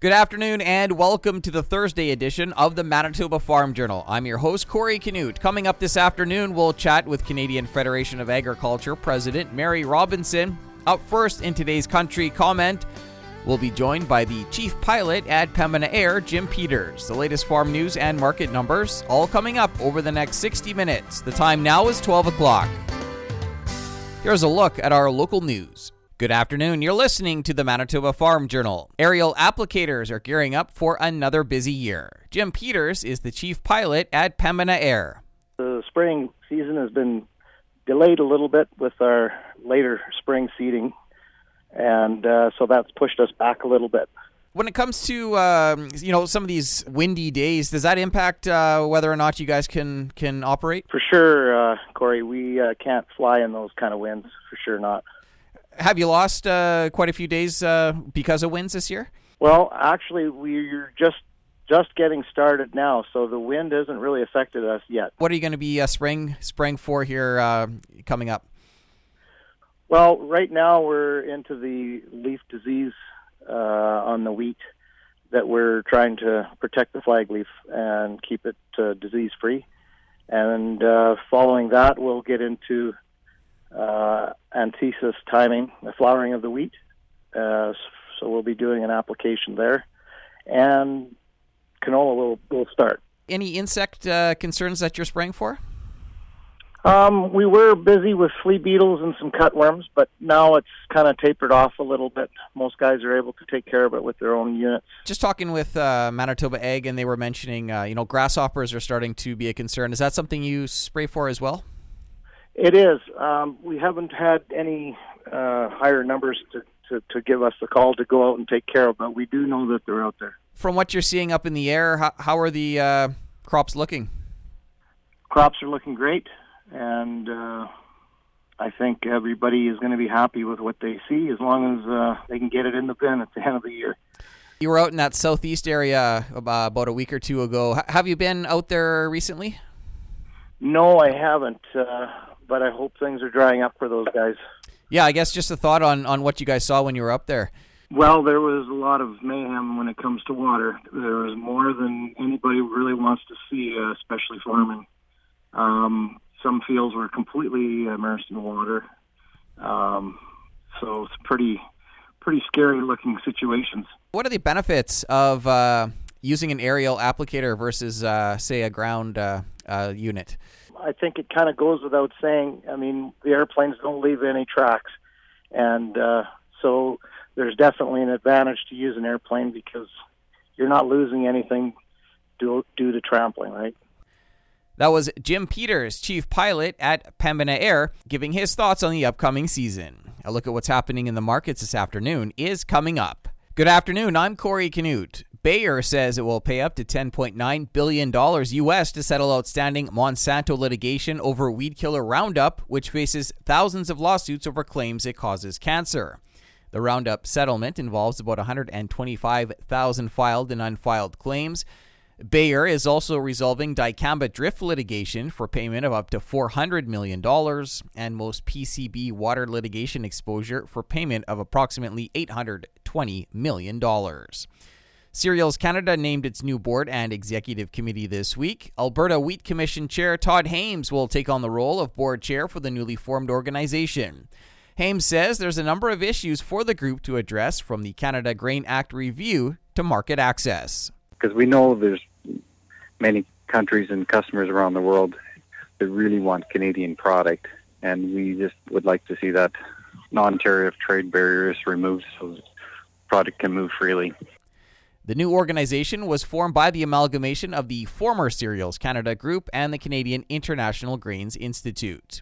Good afternoon and welcome to the Thursday edition of the Manitoba Farm Journal. I'm your host, Corey Canute. Coming up this afternoon, we'll chat with Canadian Federation of Agriculture President Mary Robinson. Up first in today's country comment, we'll be joined by the Chief Pilot at Pembina Air, Jim Peters. The latest farm news and market numbers, all coming up over the next 60 minutes. The time now is 12 o'clock. Here's a look at our local news. Good afternoon. You're listening to the Manitoba Farm Journal. Aerial applicators are gearing up for another busy year. Jim Peters is the chief pilot at Pembina Air. The spring season has been delayed a little bit with our later spring seeding, and uh, so that's pushed us back a little bit. When it comes to um, you know some of these windy days, does that impact uh, whether or not you guys can can operate? For sure, uh, Corey. We uh, can't fly in those kind of winds. For sure, not. Have you lost uh, quite a few days uh, because of winds this year? Well, actually, we're just just getting started now, so the wind hasn't really affected us yet. What are you going to be uh, spraying spraying for here uh, coming up? Well, right now we're into the leaf disease uh, on the wheat that we're trying to protect the flag leaf and keep it uh, disease free. And uh, following that, we'll get into uh, anthesis timing, the flowering of the wheat. Uh, so we'll be doing an application there, and canola will will start. Any insect uh, concerns that you're spraying for? Um, we were busy with flea beetles and some cutworms, but now it's kind of tapered off a little bit. Most guys are able to take care of it with their own units. Just talking with uh, Manitoba Ag, and they were mentioning, uh, you know, grasshoppers are starting to be a concern. Is that something you spray for as well? It is. Um, we haven't had any uh, higher numbers to, to, to, give us the call to go out and take care of, but we do know that they're out there. From what you're seeing up in the air, how, how are the uh, crops looking? Crops are looking great, and uh, I think everybody is going to be happy with what they see as long as uh, they can get it in the bin at the end of the year. You were out in that southeast area about a week or two ago. H- have you been out there recently? No, I haven't. Uh, but I hope things are drying up for those guys. Yeah, I guess just a thought on, on what you guys saw when you were up there. Well, there was a lot of mayhem when it comes to water. There was more than anybody really wants to see, uh, especially farming. Um, some fields were completely immersed in water, um, so it's pretty pretty scary looking situations. What are the benefits of uh, using an aerial applicator versus, uh, say, a ground uh, uh, unit? I think it kind of goes without saying. I mean, the airplanes don't leave any tracks, and uh, so there's definitely an advantage to use an airplane because you're not losing anything due, due to trampling, right? That was Jim Peters, chief pilot at Pembina Air, giving his thoughts on the upcoming season. A look at what's happening in the markets this afternoon is coming up. Good afternoon. I'm Corey Canute. Bayer says it will pay up to $10.9 billion US to settle outstanding Monsanto litigation over weed killer Roundup, which faces thousands of lawsuits over claims it causes cancer. The Roundup settlement involves about 125,000 filed and unfiled claims. Bayer is also resolving dicamba drift litigation for payment of up to $400 million and most PCB water litigation exposure for payment of approximately $820 million. Cereals Canada named its new board and executive committee this week. Alberta Wheat Commission Chair Todd Hames will take on the role of board chair for the newly formed organization. Hames says there's a number of issues for the group to address from the Canada Grain Act review to market access. Because we know there's many countries and customers around the world that really want Canadian product, and we just would like to see that non-tariff trade barriers removed so product can move freely. The new organization was formed by the amalgamation of the former Cereals Canada Group and the Canadian International Grains Institute.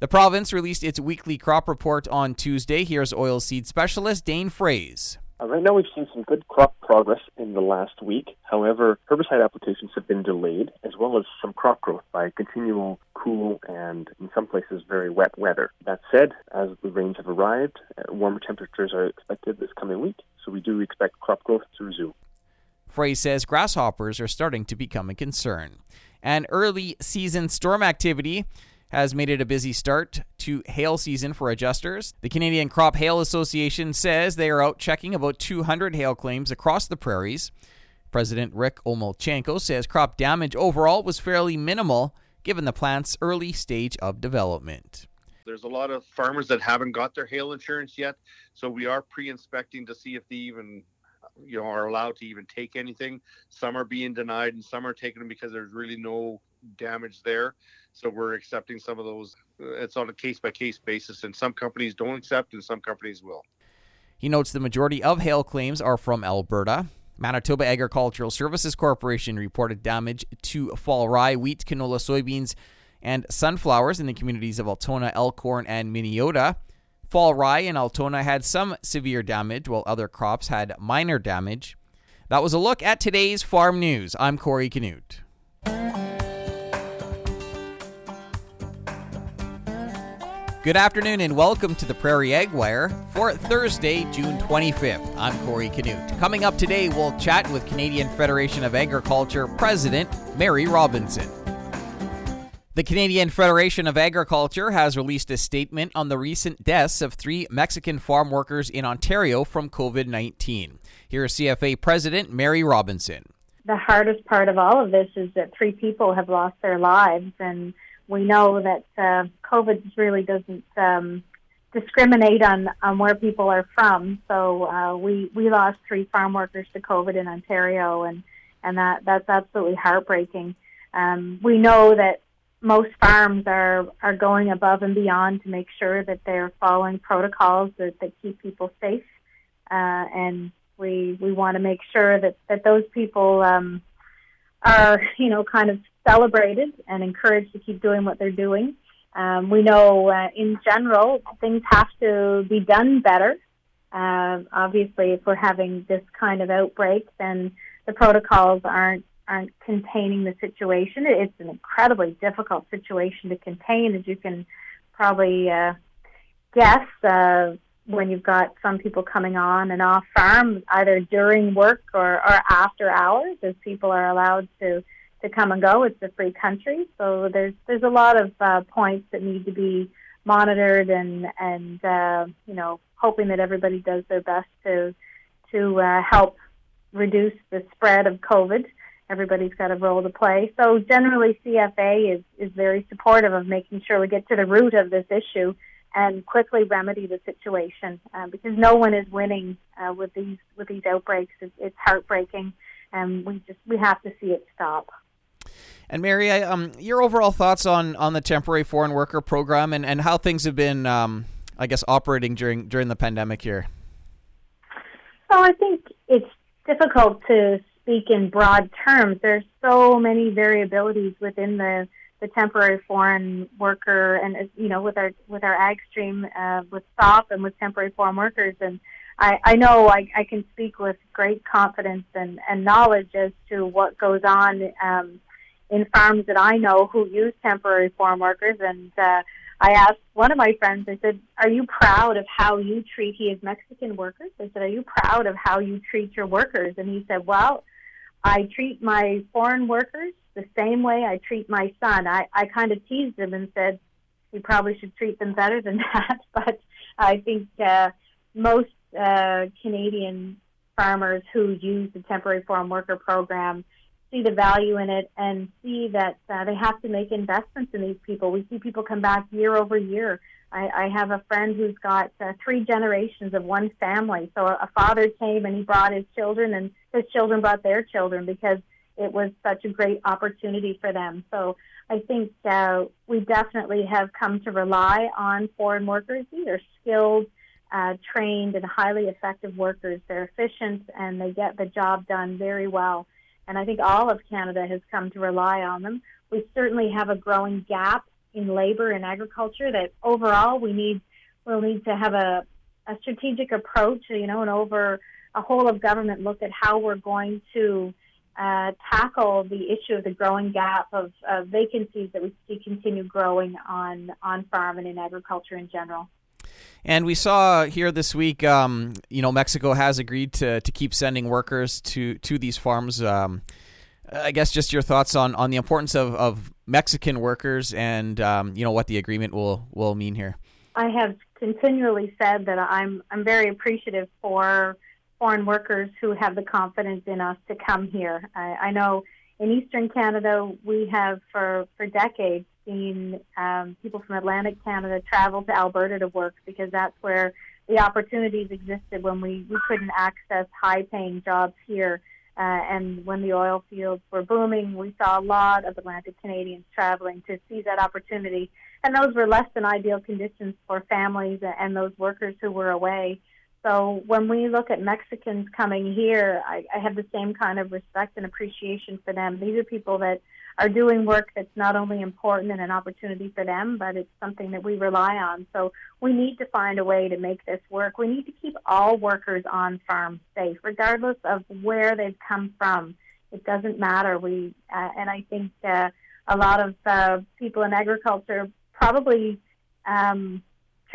The province released its weekly crop report on Tuesday. Here's oilseed specialist Dane Froese. Uh, right now, we've seen some good crop progress in the last week. However, herbicide applications have been delayed, as well as some crop growth by continual cool and, in some places, very wet weather. That said, as the rains have arrived, uh, warmer temperatures are expected this coming week, so we do expect crop growth to resume. Frey says grasshoppers are starting to become a concern. And early season storm activity has made it a busy start to hail season for adjusters. The Canadian Crop Hail Association says they are out checking about 200 hail claims across the prairies. President Rick Omolchenko says crop damage overall was fairly minimal given the plant's early stage of development. There's a lot of farmers that haven't got their hail insurance yet, so we are pre-inspecting to see if they even you know are allowed to even take anything. Some are being denied and some are taking them because there's really no damage there. So we're accepting some of those. Uh, it's on a case by case basis, and some companies don't accept, and some companies will. He notes the majority of hail claims are from Alberta. Manitoba Agricultural Services Corporation reported damage to fall rye, wheat, canola, soybeans, and sunflowers in the communities of Altona, Elkhorn, and Minnedosa. Fall rye in Altona had some severe damage, while other crops had minor damage. That was a look at today's farm news. I'm Corey Canute. Good afternoon and welcome to the Prairie Ag Wire for Thursday, June 25th. I'm Corey Canute. Coming up today, we'll chat with Canadian Federation of Agriculture President Mary Robinson. The Canadian Federation of Agriculture has released a statement on the recent deaths of three Mexican farm workers in Ontario from COVID 19. Here's CFA President Mary Robinson. The hardest part of all of this is that three people have lost their lives, and we know that uh, COVID really doesn't um, discriminate on, on where people are from. So uh, we we lost three farm workers to COVID in Ontario, and and that that's absolutely heartbreaking. Um, we know that most farms are are going above and beyond to make sure that they're following protocols that, that keep people safe, uh, and we we want to make sure that that those people um, are you know kind of celebrated and encouraged to keep doing what they're doing. Um, we know uh, in general things have to be done better. Uh, obviously, if we're having this kind of outbreak, then the protocols aren't aren't containing the situation. It's an incredibly difficult situation to contain, as you can probably uh, guess. Uh, when you've got some people coming on and off farm, either during work or, or after hours, as people are allowed to to come and go. It's a free country, so there's there's a lot of uh, points that need to be monitored and and uh, you know hoping that everybody does their best to to uh, help reduce the spread of COVID everybody's got a role to play. So generally, CFA is is very supportive of making sure we get to the root of this issue and quickly remedy the situation uh, because no one is winning uh, with these with these outbreaks. It's, it's heartbreaking, and we just we have to see it stop. And Mary, I, um, your overall thoughts on, on the temporary foreign worker program and, and how things have been, um, I guess, operating during during the pandemic here. Well, I think it's difficult to speak in broad terms, there's so many variabilities within the the temporary foreign worker, and you know, with our with our ag stream, uh, with SAWP and with temporary foreign workers, and I, I know I, I can speak with great confidence and, and knowledge as to what goes on um, in farms that I know who use temporary foreign workers, and uh, I asked one of my friends, I said, Are you proud of how you treat, he is Mexican workers? I said, Are you proud of how you treat your workers? And he said, Well, I treat my foreign workers the same way I treat my son. I, I kind of teased him and said, you probably should treat them better than that. But I think uh, most uh, Canadian farmers who use the temporary foreign worker program see the value in it and see that uh, they have to make investments in these people. We see people come back year over year I, I have a friend who's got uh, three generations of one family. So a, a father came and he brought his children, and his children brought their children because it was such a great opportunity for them. So I think uh, we definitely have come to rely on foreign workers. These are skilled, uh, trained, and highly effective workers. They're efficient and they get the job done very well. And I think all of Canada has come to rely on them. We certainly have a growing gap in labor and agriculture that overall we need we'll need to have a, a strategic approach, you know, and over a whole of government look at how we're going to uh, tackle the issue of the growing gap of, of vacancies that we see continue growing on on farm and in agriculture in general. And we saw here this week, um, you know, Mexico has agreed to, to keep sending workers to, to these farms. Um, I guess just your thoughts on, on the importance of, of Mexican workers and um, you know what the agreement will will mean here? I have continually said that I'm I'm very appreciative for foreign workers who have the confidence in us to come here. I, I know in Eastern Canada we have for for decades seen um, people from Atlantic Canada travel to Alberta to work because that's where the opportunities existed when we, we couldn't access high paying jobs here. Uh, and when the oil fields were booming, we saw a lot of Atlantic Canadians traveling to seize that opportunity. And those were less than ideal conditions for families and those workers who were away. So when we look at Mexicans coming here, I, I have the same kind of respect and appreciation for them. These are people that are doing work that's not only important and an opportunity for them, but it's something that we rely on. So we need to find a way to make this work. We need to keep all workers on farm safe, regardless of where they've come from. It doesn't matter. We uh, and I think uh, a lot of uh, people in agriculture probably um,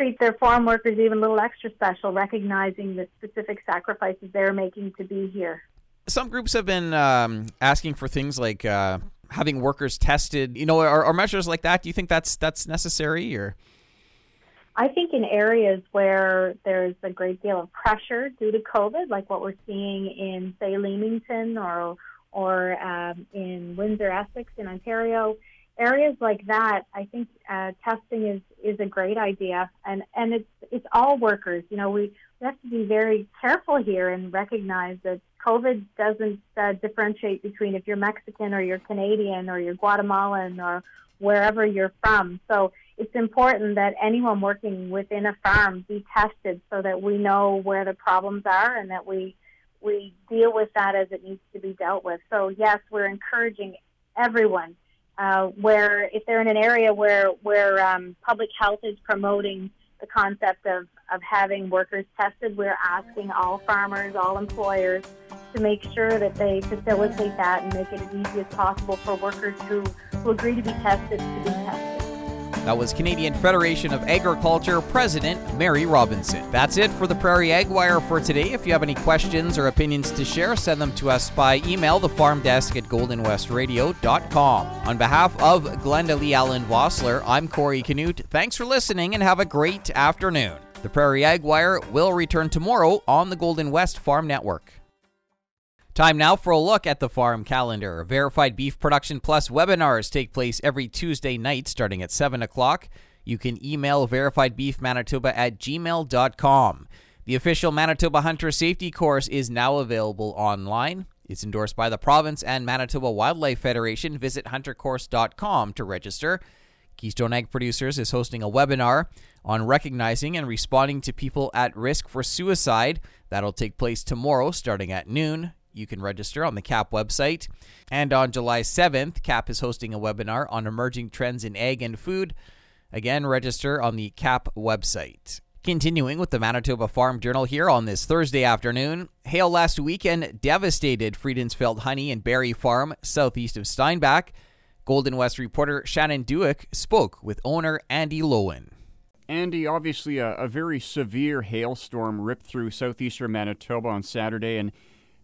treat their farm workers even a little extra special, recognizing the specific sacrifices they're making to be here. Some groups have been um, asking for things like uh, having workers tested, you know, or, or measures like that. Do you think that's that's necessary or? I think in areas where there's a great deal of pressure due to COVID, like what we're seeing in, say, Leamington or or um, in Windsor, Essex, in Ontario, areas like that, I think uh, testing is is a great idea, and and it's it's all workers. You know, we we have to be very careful here and recognize that COVID doesn't uh, differentiate between if you're Mexican or you're Canadian or you're Guatemalan or wherever you're from. So it's important that anyone working within a farm be tested so that we know where the problems are and that we we deal with that as it needs to be dealt with. So yes, we're encouraging everyone uh, where if they're in an area where where um, public health is promoting the concept of, of having workers tested, we're asking all farmers, all employers to make sure that they facilitate that and make it as easy as possible for workers who, who agree to be tested to be tested. That was Canadian Federation of Agriculture President Mary Robinson. That's it for the Prairie Ag Wire for today. If you have any questions or opinions to share, send them to us by email, thefarmdesk at goldenwestradio.com. On behalf of Glenda Lee Allen Vossler, I'm Corey Canute. Thanks for listening and have a great afternoon. The Prairie Ag Wire will return tomorrow on the Golden West Farm Network. Time now for a look at the farm calendar. Verified Beef Production Plus webinars take place every Tuesday night starting at 7 o'clock. You can email verifiedbeefmanitoba at gmail.com. The official Manitoba Hunter Safety course is now available online. It's endorsed by the province and Manitoba Wildlife Federation. Visit huntercourse.com to register. Keystone Ag Producers is hosting a webinar on recognizing and responding to people at risk for suicide. That'll take place tomorrow starting at noon. You can register on the KAP website. And on July 7th, KAP is hosting a webinar on emerging trends in ag and food. Again, register on the KAP website. Continuing with the Manitoba Farm Journal here on this Thursday afternoon, hail last weekend devastated Friedensfeld Honey and Berry Farm southeast of Steinbach. Golden West reporter Shannon Dewick spoke with owner Andy Lowen. Andy, obviously a, a very severe hailstorm ripped through southeastern Manitoba on Saturday, and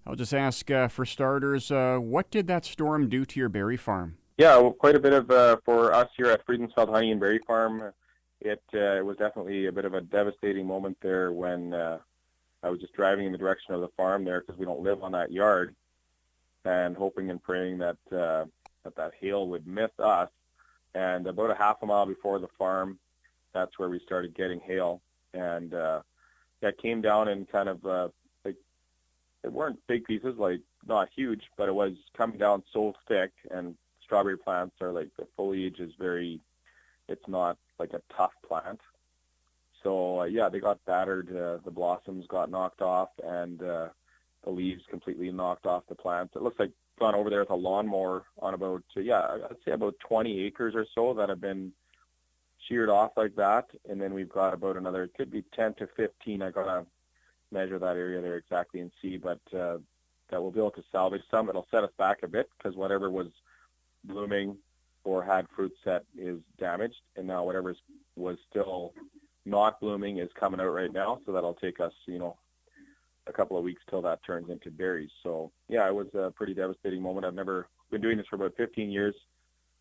I'll just ask uh, for starters, uh, what did that storm do to your berry farm? Yeah, well, quite a bit of uh, for us here at Friedensfeld Honey and Berry Farm. It uh, was definitely a bit of a devastating moment there when uh, I was just driving in the direction of the farm there because we don't live on that yard, and hoping and praying that uh, that that hail would miss us. And about a half a mile before the farm, that's where we started getting hail, and that came down in kind of they weren't big pieces, like not huge, but it was coming down so thick. And strawberry plants are like the foliage is very, it's not like a tough plant. So uh, yeah, they got battered. Uh, the blossoms got knocked off, and uh, the leaves completely knocked off the plants. It looks like gone over there with a lawnmower on about yeah, I'd say about 20 acres or so that have been sheared off like that, and then we've got about another. It could be 10 to 15. I gotta measure that area there exactly and see, but uh, that we'll be able to salvage some. It'll set us back a bit because whatever was blooming or had fruit set is damaged, and now whatever was still not blooming is coming out right now. So that'll take us, you know, a couple of weeks till that turns into berries. So yeah, it was a pretty devastating moment. I've never been doing this for about 15 years,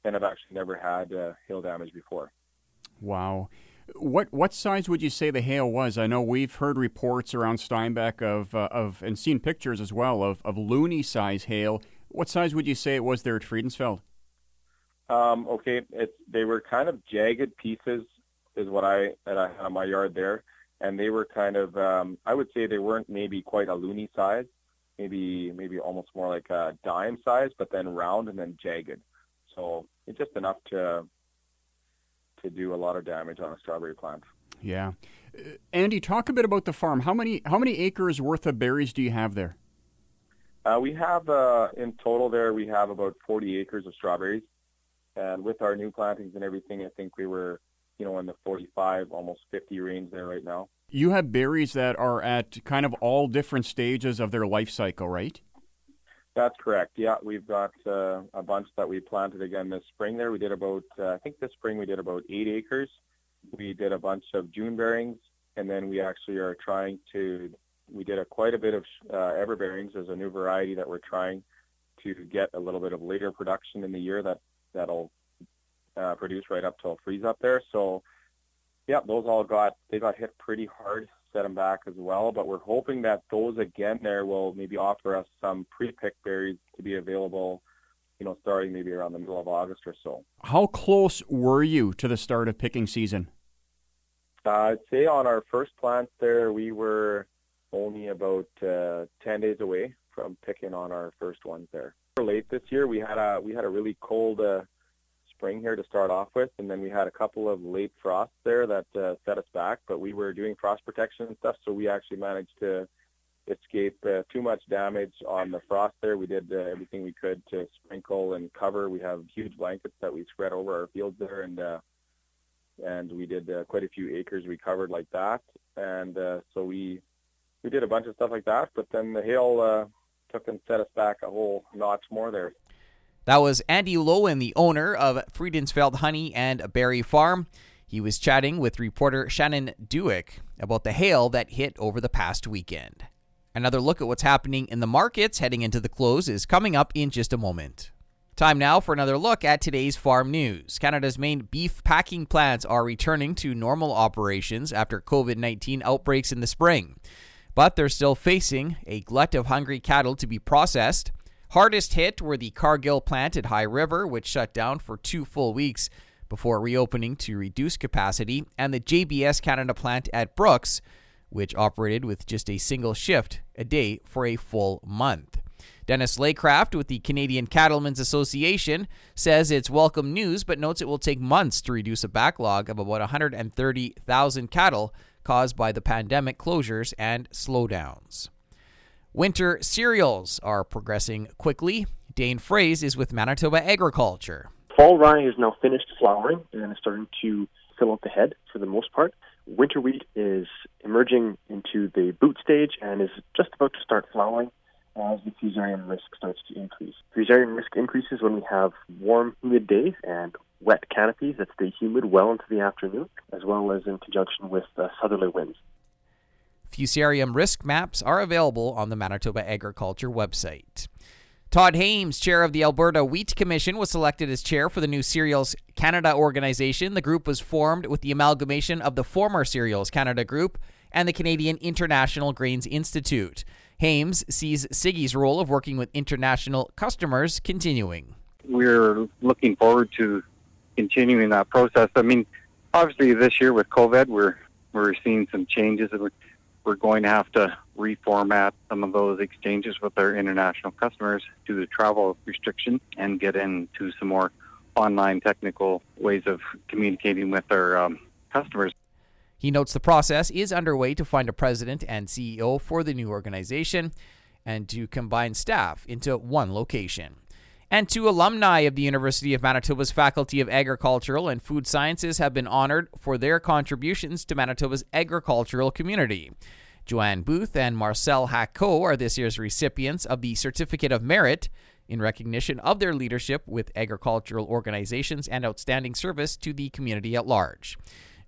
and I've actually never had uh, hail damage before. Wow. What what size would you say the hail was? I know we've heard reports around Steinbach of uh, of and seen pictures as well of of loonie size hail. What size would you say it was there at Friedensfeld? Um, okay, it's they were kind of jagged pieces, is what I that I had on my yard there, and they were kind of um, I would say they weren't maybe quite a loonie size, maybe maybe almost more like a dime size, but then round and then jagged. So it's just enough to to do a lot of damage on a strawberry plant. Yeah, uh, Andy, talk a bit about the farm. How many how many acres worth of berries do you have there? Uh, we have uh, in total there we have about 40 acres of strawberries, and with our new plantings and everything, I think we were you know in the 45 almost 50 range there right now. You have berries that are at kind of all different stages of their life cycle, right? That's correct. Yeah, we've got uh, a bunch that we planted again this spring. There, we did about uh, I think this spring we did about eight acres. We did a bunch of June bearings, and then we actually are trying to. We did a quite a bit of uh, everbearings as a new variety that we're trying to get a little bit of later production in the year that that'll uh, produce right up till freeze up there. So, yeah, those all got they got hit pretty hard set them back as well. But we're hoping that those again there will maybe offer us some pre-picked berries to be available, you know, starting maybe around the middle of August or so. How close were you to the start of picking season? Uh, I'd say on our first plant there, we were only about uh, 10 days away from picking on our first ones there. Late this year, we had a we had a really cold uh, spring here to start off with, and then we had a couple of late frosts there that uh, set us back. But we were doing frost protection and stuff, so we actually managed to escape uh, too much damage on the frost there. We did uh, everything we could to sprinkle and cover. We have huge blankets that we spread over our fields there, and uh, and we did uh, quite a few acres we covered like that. And uh, so we we did a bunch of stuff like that. But then the hail uh, took and set us back a whole notch more there. That was Andy Lowen, the owner of Friedensfeld Honey and Berry Farm. He was chatting with reporter Shannon Dewick about the hail that hit over the past weekend. Another look at what's happening in the markets heading into the close is coming up in just a moment. Time now for another look at today's farm news. Canada's main beef packing plants are returning to normal operations after COVID 19 outbreaks in the spring. But they're still facing a glut of hungry cattle to be processed. Hardest hit were the Cargill plant at High River, which shut down for two full weeks before reopening to reduce capacity, and the JBS Canada plant at Brooks, which operated with just a single shift a day for a full month. Dennis Laycraft with the Canadian Cattlemen's Association says it's welcome news, but notes it will take months to reduce a backlog of about 130,000 cattle caused by the pandemic closures and slowdowns. Winter cereals are progressing quickly. Dane Froese is with Manitoba Agriculture. Fall rye is now finished flowering and is starting to fill out the head for the most part. Winter wheat is emerging into the boot stage and is just about to start flowering as the fusarium risk starts to increase. Fusarium risk increases when we have warm, humid days and wet canopies that stay humid well into the afternoon, as well as in conjunction with uh, southerly winds. Fusarium risk maps are available on the Manitoba Agriculture website. Todd Hames, chair of the Alberta Wheat Commission, was selected as chair for the new Cereals Canada organization. The group was formed with the amalgamation of the former Cereals Canada group and the Canadian International Grains Institute. Hames sees CIGI's role of working with international customers continuing. We're looking forward to continuing that process. I mean, obviously this year with COVID, we're we're seeing some changes we're going to have to reformat some of those exchanges with our international customers due to travel restriction and get into some more online technical ways of communicating with our um, customers. He notes the process is underway to find a president and CEO for the new organization and to combine staff into one location. And two alumni of the University of Manitoba's Faculty of Agricultural and Food Sciences have been honored for their contributions to Manitoba's agricultural community. Joanne Booth and Marcel Hacault are this year's recipients of the Certificate of Merit in recognition of their leadership with agricultural organizations and outstanding service to the community at large.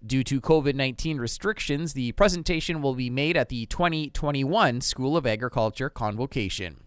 Due to COVID 19 restrictions, the presentation will be made at the 2021 School of Agriculture convocation.